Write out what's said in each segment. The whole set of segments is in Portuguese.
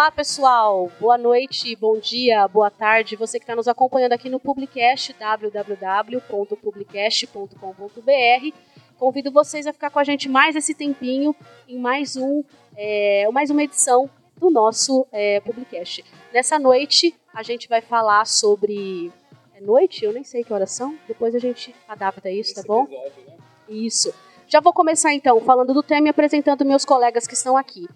Olá, pessoal. Boa noite, bom dia, boa tarde. Você que está nos acompanhando aqui no Publicast, www.publicast.com.br. Convido vocês a ficar com a gente mais esse tempinho em mais um, é, mais uma edição do nosso é, Publicast. Nessa noite, a gente vai falar sobre. É noite? Eu nem sei que horas são. Depois a gente adapta isso, tá bom? Episódio, né? Isso. Já vou começar então falando do tema e apresentando meus colegas que estão aqui.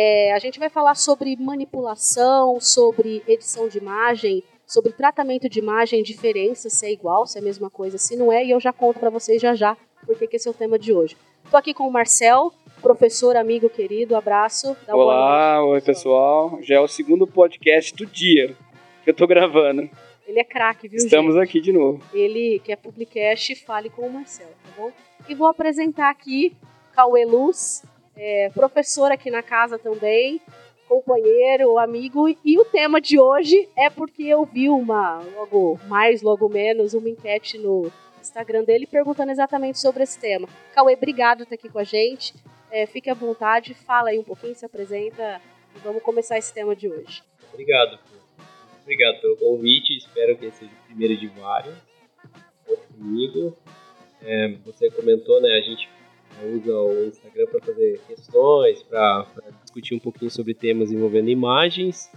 É, a gente vai falar sobre manipulação, sobre edição de imagem, sobre tratamento de imagem, diferença, se é igual, se é a mesma coisa, se não é, e eu já conto para vocês já já porque que esse é o tema de hoje. Estou aqui com o Marcel, professor, amigo querido, abraço. Olá, oi pessoal. Já é o segundo podcast do dia que eu estou gravando. Ele é craque, viu, Estamos gente? aqui de novo. Ele, que é Publicast, fale com o Marcel, tá bom? E vou apresentar aqui Cauê Luz, é, professor aqui na casa também, companheiro, amigo. E o tema de hoje é porque eu vi uma, logo mais, logo menos, uma enquete no Instagram dele perguntando exatamente sobre esse tema. Cauê, obrigado por estar aqui com a gente. É, fique à vontade, fala aí um pouquinho, se apresenta e vamos começar esse tema de hoje. Obrigado. Obrigado pelo convite, espero que seja o primeiro de vários. Conte comigo. É, você comentou, né? A gente usa o Instagram para fazer questões, para discutir um pouquinho sobre temas envolvendo imagens.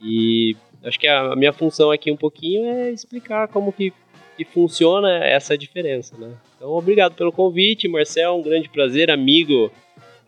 E acho que a, a minha função aqui um pouquinho é explicar como que, que funciona essa diferença, né? Então, obrigado pelo convite, Marcel, um grande prazer, amigo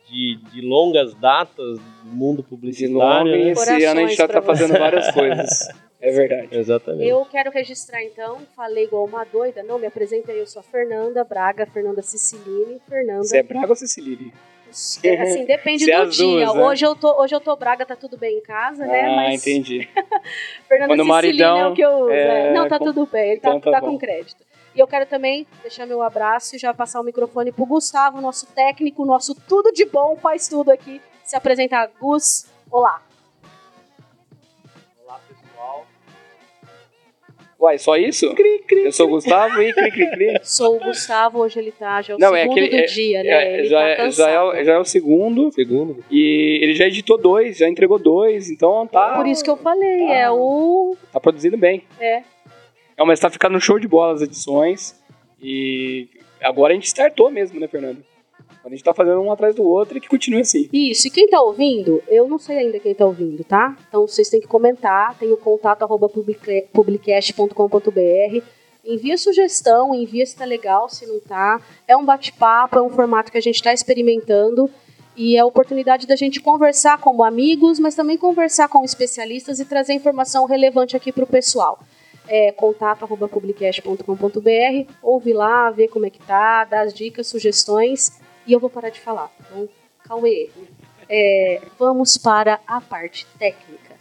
de, de longas datas do mundo publicitário. De longo, né? esse ano a gente já está fazendo várias coisas. É verdade. Exatamente. Eu quero registrar então, falei igual uma doida, não me apresentei, eu sou a Fernanda Braga, Fernanda Sicilini, Fernanda. Você é Braga ou Sicilini? Assim, depende do dia. Duas, né? hoje, eu tô, hoje eu tô Braga, tá tudo bem em casa, né? Ah, Mas... entendi. Fernanda Quando Sicilini maridão, é o que eu uso. É... Não, tá tudo bem, ele tá, então, tá, tá com crédito. E eu quero também deixar meu abraço e já passar o microfone pro Gustavo, nosso técnico, nosso tudo de bom, faz tudo aqui. Se apresentar, Gus, olá. Olá, pessoal. Uai, só isso? Cri, cri, eu sou o Gustavo e cri, cri, cri. Sou o Gustavo, hoje ele tá, já é o Não, segundo é aquele, do é, dia, né? É, ele já, tá é, já, é, já é o segundo. Segundo. E ele já editou dois, já entregou dois, então tá. Por isso que eu falei, é o. Tá produzindo bem. É. Não, mas tá ficando show de bola as edições. E agora a gente startou mesmo, né, Fernando? A gente tá fazendo um atrás do outro e que continue assim. Isso, e quem tá ouvindo, eu não sei ainda quem tá ouvindo, tá? Então vocês têm que comentar, tem o contato arroba publicast.com.br. Envia sugestão, envia se tá legal, se não tá. É um bate-papo, é um formato que a gente está experimentando. E é a oportunidade da gente conversar como amigos, mas também conversar com especialistas e trazer informação relevante aqui para o pessoal. É, contato arroba publicast.com.br, ouve lá, vê como é que tá, dá as dicas, sugestões e eu vou parar de falar, bom? Cauê, é, vamos para a parte técnica.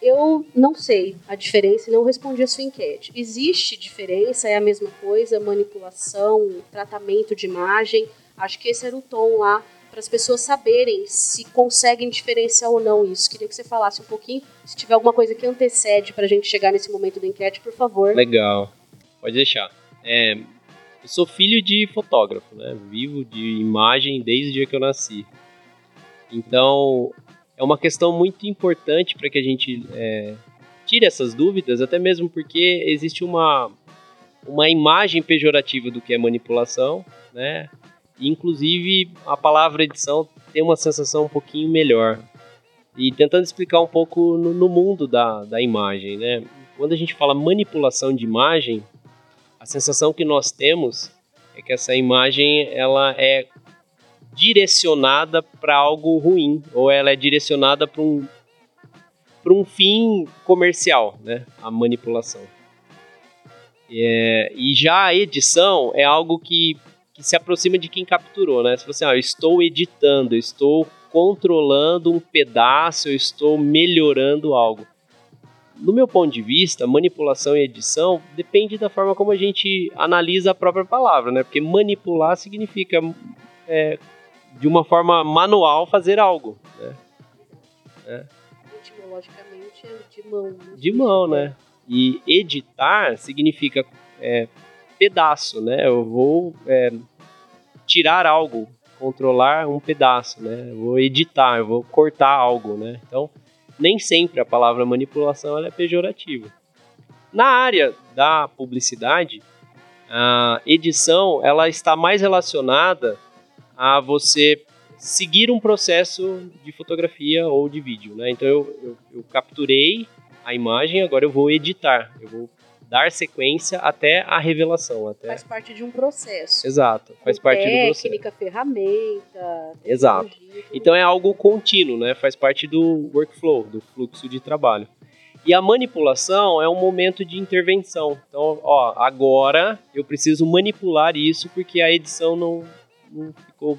Eu não sei a diferença e não respondi a sua enquete. Existe diferença? É a mesma coisa? Manipulação, tratamento de imagem? Acho que esse era o tom lá para as pessoas saberem se conseguem diferenciar ou não isso. Queria que você falasse um pouquinho, se tiver alguma coisa que antecede para a gente chegar nesse momento da enquete, por favor. Legal, pode deixar. É, eu sou filho de fotógrafo, né? Vivo de imagem desde o dia que eu nasci. Então, é uma questão muito importante para que a gente é, tire essas dúvidas, até mesmo porque existe uma, uma imagem pejorativa do que é manipulação, né? Inclusive, a palavra edição tem uma sensação um pouquinho melhor. E tentando explicar um pouco no, no mundo da, da imagem, né? Quando a gente fala manipulação de imagem, a sensação que nós temos é que essa imagem ela é direcionada para algo ruim ou ela é direcionada para um para um fim comercial, né? A manipulação. É, e já a edição é algo que, que se aproxima de quem capturou, né? Se você, ah, eu estou editando, eu estou controlando um pedaço, eu estou melhorando algo no meu ponto de vista, manipulação e edição depende da forma como a gente analisa a própria palavra, né? Porque manipular significa é, de uma forma manual fazer algo, né? É. Etimologicamente é de mão. Né? De mão, né? E editar significa é, pedaço, né? Eu vou é, tirar algo, controlar um pedaço, né? Eu vou editar, eu vou cortar algo, né? Então nem sempre a palavra manipulação é pejorativa. Na área da publicidade, a edição ela está mais relacionada a você seguir um processo de fotografia ou de vídeo. Né? Então eu, eu, eu capturei a imagem, agora eu vou editar, eu vou dar sequência até a revelação. Até... Faz parte de um processo. Exato, faz parte técnica, do processo. Técnica, ferramenta. Exato. Então é algo contínuo, né? Faz parte do workflow, do fluxo de trabalho. E a manipulação é um momento de intervenção. Então, ó, agora eu preciso manipular isso porque a edição não, não ficou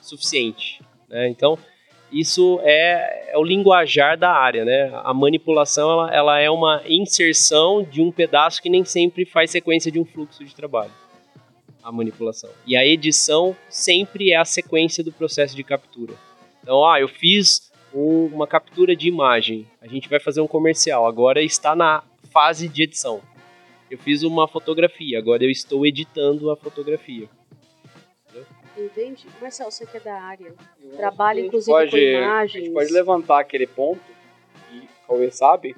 suficiente. Né? Então, isso é, é, o linguajar da área, né? A manipulação ela, ela, é uma inserção de um pedaço que nem sempre faz sequência de um fluxo de trabalho. A manipulação. E a edição sempre é a sequência do processo de captura. Então, ah, eu fiz uma captura de imagem. A gente vai fazer um comercial. Agora está na fase de edição. Eu fiz uma fotografia. Agora eu estou editando a fotografia. Entendi. Marcelo, você que é da área, eu trabalha inclusive pode, com imagens. A gente pode levantar aquele ponto, e talvez sabe,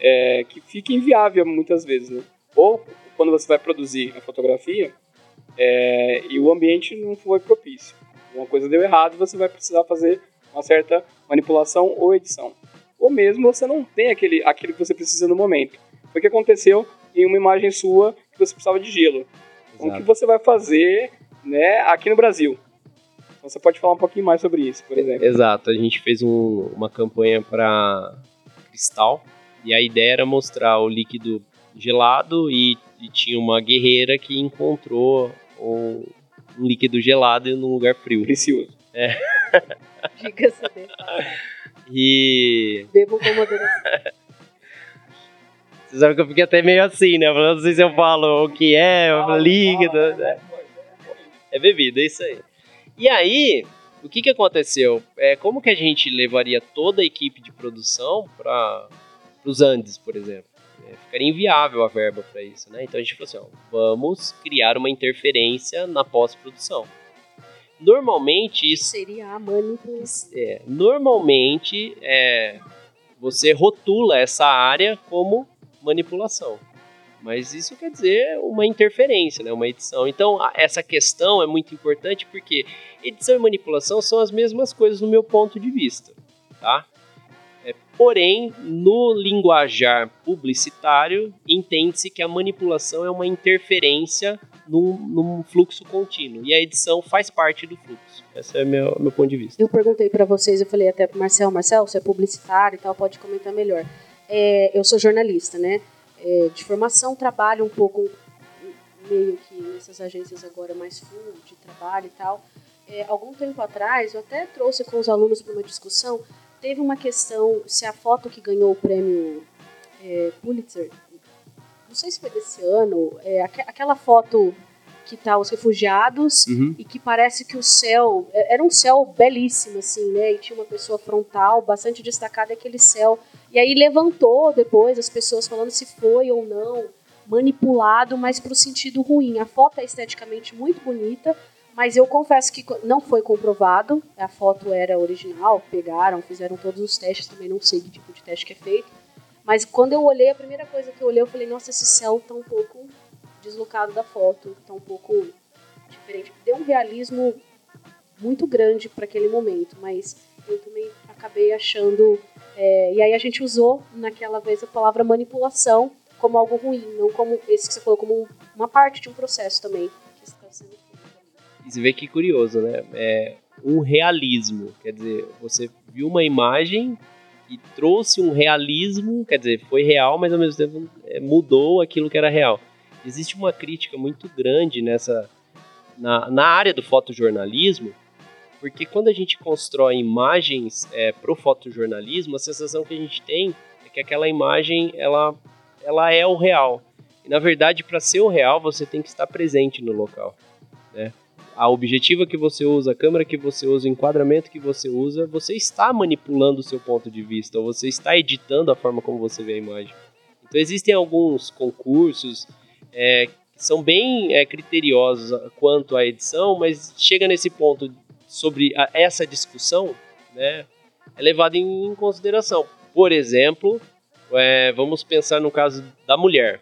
é, que fica inviável muitas vezes, né? Ou quando você vai produzir a fotografia é, e o ambiente não foi propício. Uma coisa deu errado e você vai precisar fazer uma certa manipulação ou edição. Ou mesmo você não tem aquele, aquele que você precisa no momento. Foi o que aconteceu em uma imagem sua que você precisava de gelo. Então, o que você vai fazer né, aqui no Brasil. Então você pode falar um pouquinho mais sobre isso, por exemplo. Exato, a gente fez um, uma campanha para Cristal e a ideia era mostrar o líquido gelado e, e tinha uma guerreira que encontrou um, um, líquido gelado num lugar frio. Precioso. É. Diga-se E. Bebo com moderação. Você sabe que eu fiquei até meio assim, né? Não sei se eu falo o que é, fala, líquido. Fala, né? É bebida, é isso aí. E aí, o que, que aconteceu? É, como que a gente levaria toda a equipe de produção para os Andes, por exemplo? É, ficaria inviável a verba para isso, né? Então a gente falou assim, ó, vamos criar uma interferência na pós-produção. Normalmente isso seria a manipulação. É, normalmente é, você rotula essa área como manipulação. Mas isso quer dizer uma interferência, né? uma edição. Então, essa questão é muito importante porque edição e manipulação são as mesmas coisas no meu ponto de vista. Tá? É, porém, no linguajar publicitário, entende-se que a manipulação é uma interferência num, num, fluxo contínuo. E a edição faz parte do fluxo. Esse é o meu, meu ponto de vista. Eu perguntei para vocês, eu falei até para Marcel, Marcel, você é publicitário e tal, pode comentar melhor. É, eu sou jornalista, né? É, de formação, trabalho um pouco meio que nessas agências agora mais full de trabalho e tal. É, algum tempo atrás, eu até trouxe com os alunos para uma discussão, teve uma questão se a foto que ganhou o prêmio é, Pulitzer, não sei se foi desse ano, é, aquela foto que tá os refugiados uhum. e que parece que o céu é, era um céu belíssimo assim, né? E tinha uma pessoa frontal bastante destacada aquele céu. E aí levantou depois as pessoas falando se foi ou não manipulado, mas para o sentido ruim. A foto é esteticamente muito bonita, mas eu confesso que não foi comprovado. A foto era original, pegaram, fizeram todos os testes, também não sei que tipo de teste que é feito. Mas quando eu olhei, a primeira coisa que eu olhei, eu falei, nossa, esse céu tá um pouco deslocado da foto, tá um pouco diferente. Deu um realismo muito grande para aquele momento, mas eu também acabei achando. É, e aí a gente usou naquela vez a palavra manipulação como algo ruim, não como esse que você falou, como uma parte de um processo também. Que está sendo você vê que curioso, né? É um realismo, quer dizer, você viu uma imagem e trouxe um realismo, quer dizer, foi real, mas ao mesmo tempo é, mudou aquilo que era real existe uma crítica muito grande nessa na, na área do fotojornalismo, porque quando a gente constrói imagens é, para o fotojornalismo, a sensação que a gente tem é que aquela imagem ela, ela é o real. E na verdade, para ser o real, você tem que estar presente no local. Né? A objetiva que você usa, a câmera que você usa, o enquadramento que você usa, você está manipulando o seu ponto de vista, ou você está editando a forma como você vê a imagem. Então existem alguns concursos é, que são bem é, criteriosos quanto à edição, mas chega nesse ponto sobre a, essa discussão, né, é levado em, em consideração. Por exemplo, é, vamos pensar no caso da mulher.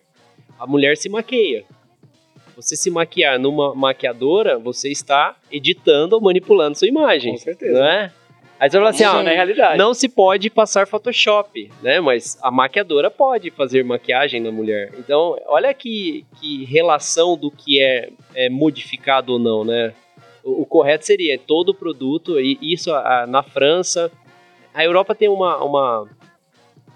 A mulher se maqueia. Você se maquiar numa maquiadora, você está editando ou manipulando sua imagem. Com certeza. Não é? Aí você fala assim, na realidade. não se pode passar Photoshop, né? Mas a maquiadora pode fazer maquiagem na mulher. Então, olha que, que relação do que é, é modificado ou não, né? O, o correto seria todo produto, e isso a- na França. A Europa tem uma, uma,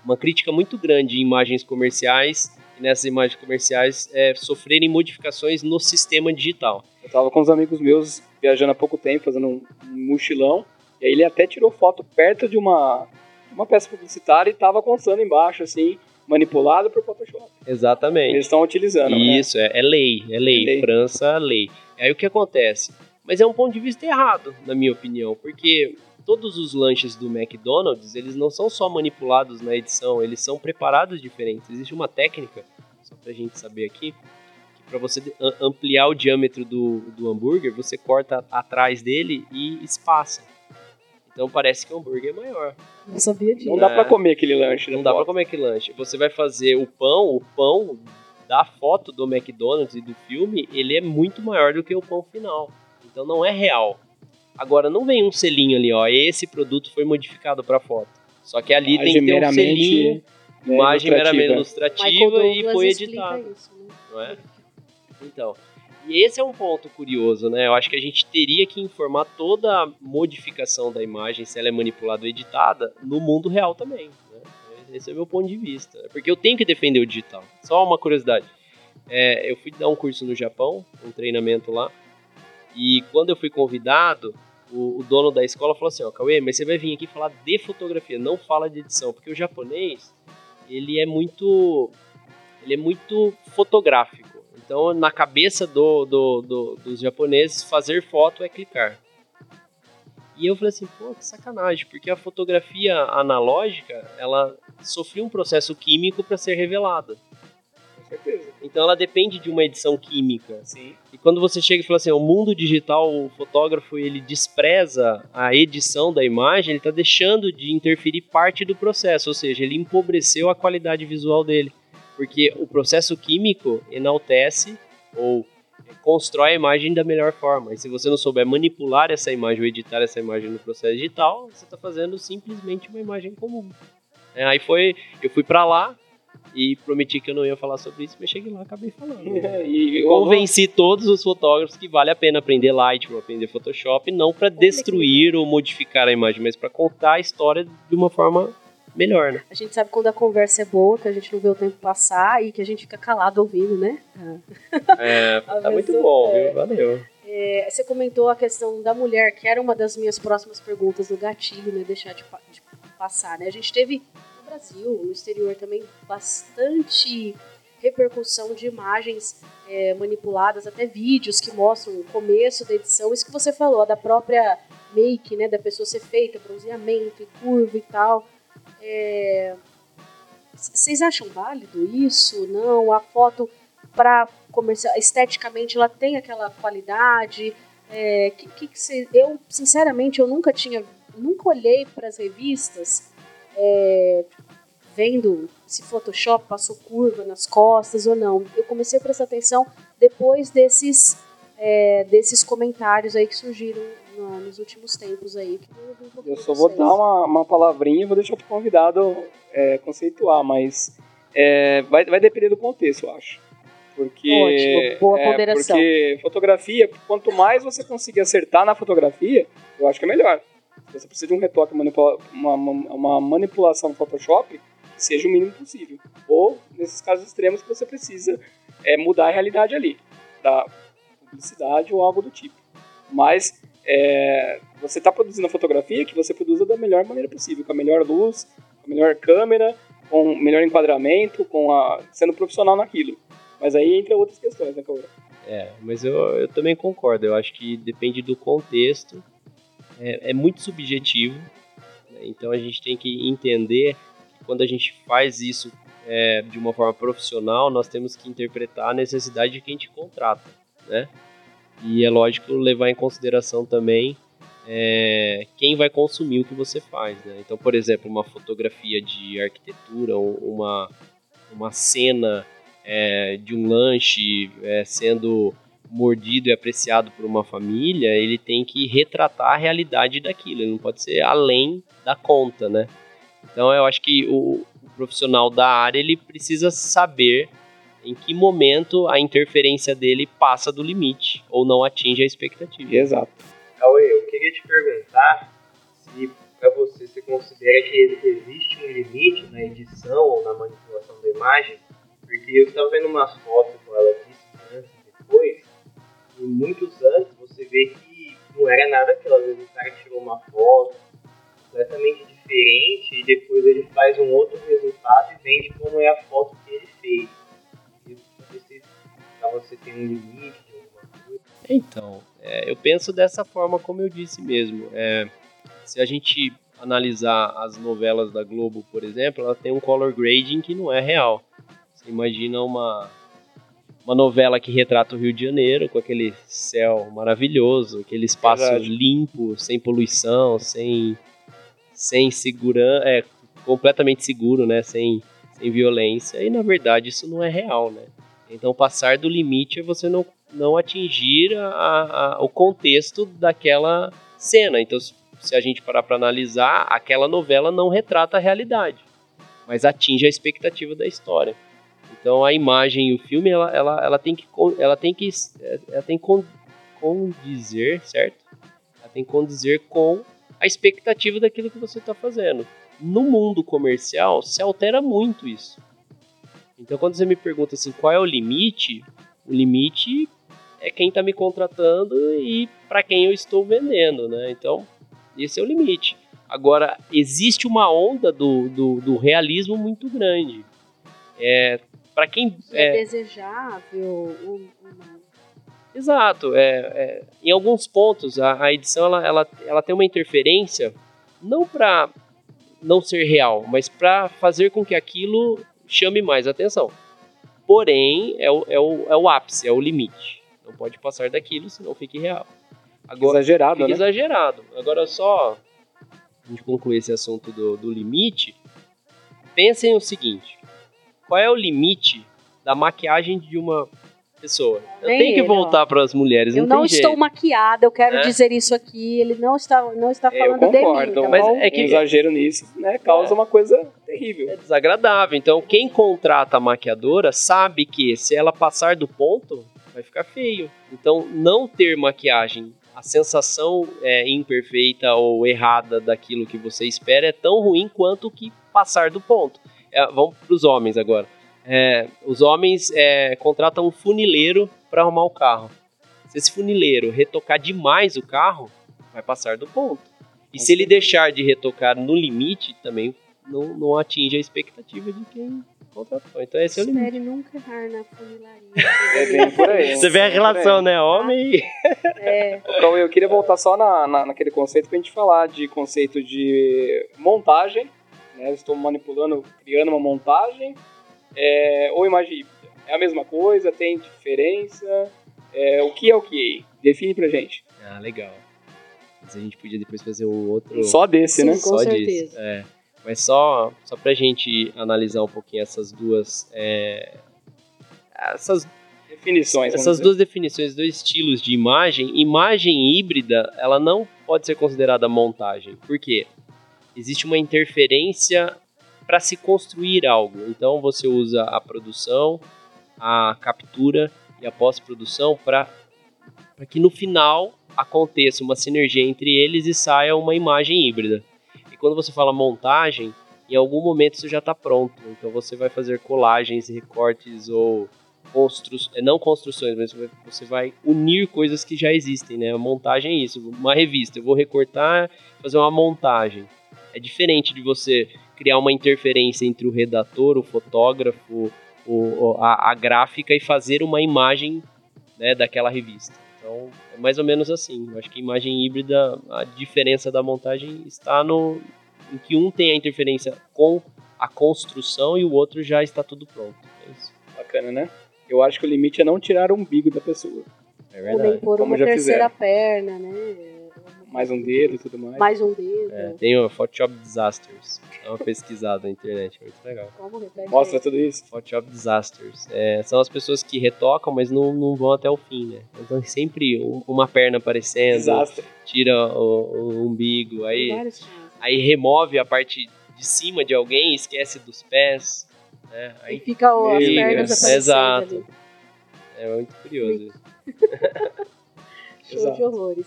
uma crítica muito grande em imagens comerciais, e nessas imagens comerciais é, sofrerem modificações no sistema digital. Eu tava com uns amigos meus viajando há pouco tempo, fazendo um, um mochilão, e aí ele até tirou foto perto de uma, uma peça publicitária e tava constando embaixo, assim, manipulado por Photoshop. Exatamente. Eles estão utilizando, né? Isso, é, é lei, é lei. É lei. França, lei. Aí o que acontece? Mas é um ponto de vista errado, na minha opinião, porque todos os lanches do McDonald's, eles não são só manipulados na edição, eles são preparados diferentes. Existe uma técnica, só pra gente saber aqui, que para você ampliar o diâmetro do, do hambúrguer, você corta atrás dele e espaça. Então parece que o hambúrguer é maior. Não sabia disso. Não dá É. pra comer aquele lanche. Não né, dá pra foto. comer aquele lanche. Você vai fazer o pão, o pão da foto do McDonald's e do filme, ele é muito maior do que o pão final. Então não é real. Agora não vem um selinho ali, ó, esse produto foi modificado pra foto. Só que ali tem que ter um selinho, né, imagem meramente ilustrativa. Michael e Douglas foi editado, isso, né? não é? Então, e esse é um ponto curioso, né? Eu acho que a gente teria que informar toda a modificação da imagem, se ela é manipulada ou editada, no mundo real também. Né? Esse é o meu ponto de vista. Porque eu tenho que defender o digital. Só uma curiosidade. É, eu fui dar um curso no Japão, um treinamento lá, e quando eu fui convidado, o, o dono da escola falou assim, ó, Cauê, mas você vai vir aqui falar de fotografia, não fala de edição, porque o japonês, ele é muito ele é muito fotográfico. Então, na cabeça do, do, do- dos japoneses, fazer foto é clicar. E eu falei assim, pô, que sacanagem, porque a fotografia analógica, ela sofreu um processo químico para ser revelada. Com certeza. Então, ela depende de uma edição química. Sim. E quando você chega e fala assim, o mundo digital, o fotógrafo, ele despreza a edição da imagem, ele está deixando de interferir parte do processo, ou seja, ele empobreceu a qualidade visual dele. Porque o processo químico enaltece ou constrói a imagem da melhor forma. E se você não souber manipular essa imagem ou editar essa imagem no processo digital, você está fazendo simplesmente uma imagem comum. É, aí foi, eu fui para lá e prometi que eu não ia falar sobre isso, mas cheguei lá e acabei falando. e Convenci todos os fotógrafos que vale a pena aprender Lightroom, aprender Photoshop, não para destruir ou modificar a imagem, mas para contar a história de uma forma melhor, né? A gente sabe quando a conversa é boa, que a gente não vê o tempo passar e que a gente fica calado ouvindo, né? É, tá muito bom, é. viu? Valeu. É, você comentou a questão da mulher, que era uma das minhas próximas perguntas do gatilho, né? Deixar de, de passar, né? A gente teve no Brasil, no exterior também, bastante repercussão de imagens é, manipuladas, até vídeos que mostram o começo da edição. Isso que você falou, da própria make, né? Da pessoa ser feita, bronzeamento e curva e tal. É, Vocês acham válido isso? Não? A foto para comercial, esteticamente ela tem aquela qualidade? É, que, que que cê- eu, sinceramente, eu nunca tinha, nunca olhei para as revistas é, vendo se Photoshop passou curva nas costas ou não. Eu comecei a prestar atenção depois desses, é, desses comentários aí que surgiram na- nos últimos tempos aí. que eu um Eu só vou vocês. dar uma, uma palavrinha e vou deixar pro convidado é, conceituar, mas é, vai, vai depender do contexto, eu acho. Porque, Ótimo, boa é, ponderação. Porque fotografia, quanto mais você conseguir acertar na fotografia, eu acho que é melhor. Você precisa de um retoque, manipula- uma, uma, uma manipulação no Photoshop que seja o mínimo possível. Ou, nesses casos extremos, que você precisa é, mudar a realidade ali, da publicidade ou algo do tipo. Mas é, você está produzindo a fotografia que você produza da melhor maneira possível, com a melhor luz, com a melhor câmera, com o melhor enquadramento, com a sendo profissional naquilo. Mas aí entra outras questões, né, Cauê? É, mas eu, eu também concordo. Eu acho que depende do contexto. É, é muito subjetivo. né? Então a gente tem que entender que quando a gente faz isso é, de uma forma profissional, nós temos que interpretar a necessidade de quem te contrata, né? E é lógico levar em consideração também é, quem vai consumir o que você faz. Né? Então, por exemplo, uma fotografia de arquitetura, uma, uma cena é, de um lanche é, sendo mordido e apreciado por uma família, ele tem que retratar a realidade daquilo, ele não pode ser além da conta, né? Então eu acho que o, o profissional da área ele precisa saber em que momento a interferência dele passa do limite ou não atinge a expectativa. Exato. Cauê, eu queria te perguntar se para você você considera que existe um limite na edição ou na manipulação da imagem, porque eu estava vendo umas fotos com ela disse antes e depois, e muitos antes você vê que não era nada aquilo, às vezes o cara tirou uma foto completamente diferente e depois ele faz um outro resultado e vende como é a foto que ele fez. Você tem um limite de alguma coisa. Então, é, eu penso dessa forma como eu disse mesmo. É, se a gente analisar as novelas da Globo, por exemplo, ela tem um color grading que não é real. Você imagina uma uma novela que retrata o Rio de Janeiro com aquele céu maravilhoso, aquele espaço Verdade. limpo, sem poluição, sem sem segurança, é completamente seguro, né, sem sem violência. E na verdade isso não é real, né? Então passar do limite é você não não atingir a, a, o contexto daquela cena. Então se a gente parar para analisar, aquela novela não retrata a realidade, mas atinge a expectativa da história. Então a imagem e o filme ela, ela, ela tem que ela tem que ela tem que condizer, certo? Ela tem que condizer com a expectativa daquilo que você está fazendo. No mundo comercial se altera muito isso. Então quando você me pergunta assim qual é o limite, o limite é quem está me contratando e para quem eu estou vendendo, né? Então esse é o limite. Agora existe uma onda do, do, do realismo muito grande. É, para quem é, é desejável ou, não. Exato. É, é, em alguns pontos a, a, edição ela, ela, ela tem uma interferência não para não ser real, mas para fazer com que aquilo chame mais atenção. Porém, é o, é, o, é o ápice, é o limite. Não pode passar daquilo, senão fique real. Agora, exagerado, né? Exagerado. Agora, só a gente concluir esse assunto do, do limite, pensem o seguinte: qual é o limite da maquiagem de uma pessoa. Eu Nem tenho que ele, voltar para as mulheres. Eu não, não estou jeito. maquiada, eu quero é? dizer isso aqui. Ele não está, não está falando eu concordo, de mim. Tá mas é que exagero nisso, né? Causa é. uma coisa terrível. É desagradável. Então, quem contrata a maquiadora sabe que se ela passar do ponto, vai ficar feio. Então, não ter maquiagem, a sensação é, imperfeita ou errada daquilo que você espera é tão ruim quanto que passar do ponto. É, vamos para os homens agora. É, os homens é, contratam um funileiro para arrumar o carro. Se esse funileiro retocar demais o carro, vai passar do ponto. E se ele deixar de retocar no limite, também não, não atinge a expectativa de quem contratou. Então esse é o limite. Espere nunca errar na funilaria. É bem por aí. Você vê a relação, né? Homem É. Então eu queria voltar só na, na, naquele conceito pra gente falar de conceito de montagem né? Estou manipulando, criando uma montagem é, ou imagem híbrida. É a mesma coisa? Tem diferença? É, o que é o que? Define pra gente. Ah, legal. Mas a gente podia depois fazer um outro. Só desse, Sim, né? Com só certeza. disso. É. Mas só, só pra gente analisar um pouquinho essas duas. É, essas definições. Essas duas definições, dois estilos de imagem. Imagem híbrida, ela não pode ser considerada montagem. Por quê? existe uma interferência para se construir algo. Então você usa a produção, a captura e a pós-produção para que no final aconteça uma sinergia entre eles e saia uma imagem híbrida. E quando você fala montagem, em algum momento isso já está pronto. Então você vai fazer colagens, recortes ou constru... É, não construções, mas você vai unir coisas que já existem, né? A montagem é isso. Uma revista, eu vou recortar, fazer uma montagem. É diferente de você criar uma interferência entre o redator, o fotógrafo, o, a, a gráfica e fazer uma imagem né, daquela revista. Então, é mais ou menos assim. Eu acho que imagem híbrida, a diferença da montagem está no em que um tem a interferência com a construção e o outro já está tudo pronto. É Bacana, né? Eu acho que o limite é não tirar o umbigo da pessoa. É verdade. Ou nem por uma terceira fizeram. perna, né? Mais um dedo e tudo mais. Mais um dedo. É, tem o Photoshop Disasters. Dá uma pesquisada na internet, é muito legal. Mostra tudo isso. Photoshop Disasters. É, são as pessoas que retocam, mas não, não vão até o fim, né? Então sempre um- uma perna aparecendo, Desastre. tira o, o umbigo, aí, aí remove a parte de cima de alguém, esquece dos pés. Né? Aí Aí fica o- as pernas aparecendo exato. ali. é muito curioso. isso. Show Exato. de horrores.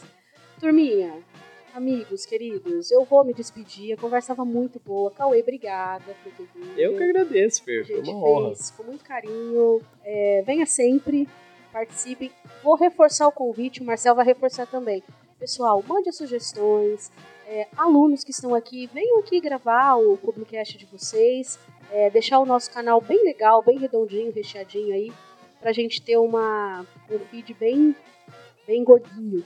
Turminha, amigos, queridos, eu vou me despedir. A conversa estava muito boa. Cauê, obrigada por ter vindo. Eu que agradeço, Fer. Foi uma honra. fez com muito carinho. É, venha sempre, participem. Vou reforçar o convite, o Marcel vai reforçar também. Pessoal, mande as sugestões. É, alunos que estão aqui, venham aqui gravar o Publicast de vocês. É, deixar o nosso canal bem legal, bem redondinho, recheadinho aí, pra gente ter uma, um feed bem, bem gordinho.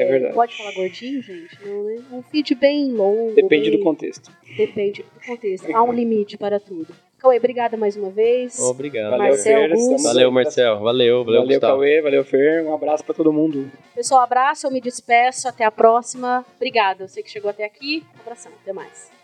É verdade. Pode falar gordinho, gente? Não, né? Um feed bem longo. Depende bem- do contexto. Depende do contexto. Há um limite para tudo. Cauê, obrigada mais uma vez. Obrigado. Valeu, Marcel, Fer. Valeu. Marcel. Valeu, valeu, Valeu, Gustavo. Cauê. Valeu, Fer. Um abraço pra todo mundo. Pessoal, abraço, eu me despeço. Até a próxima. Obrigada. Você que chegou até aqui. Um abração. Até mais.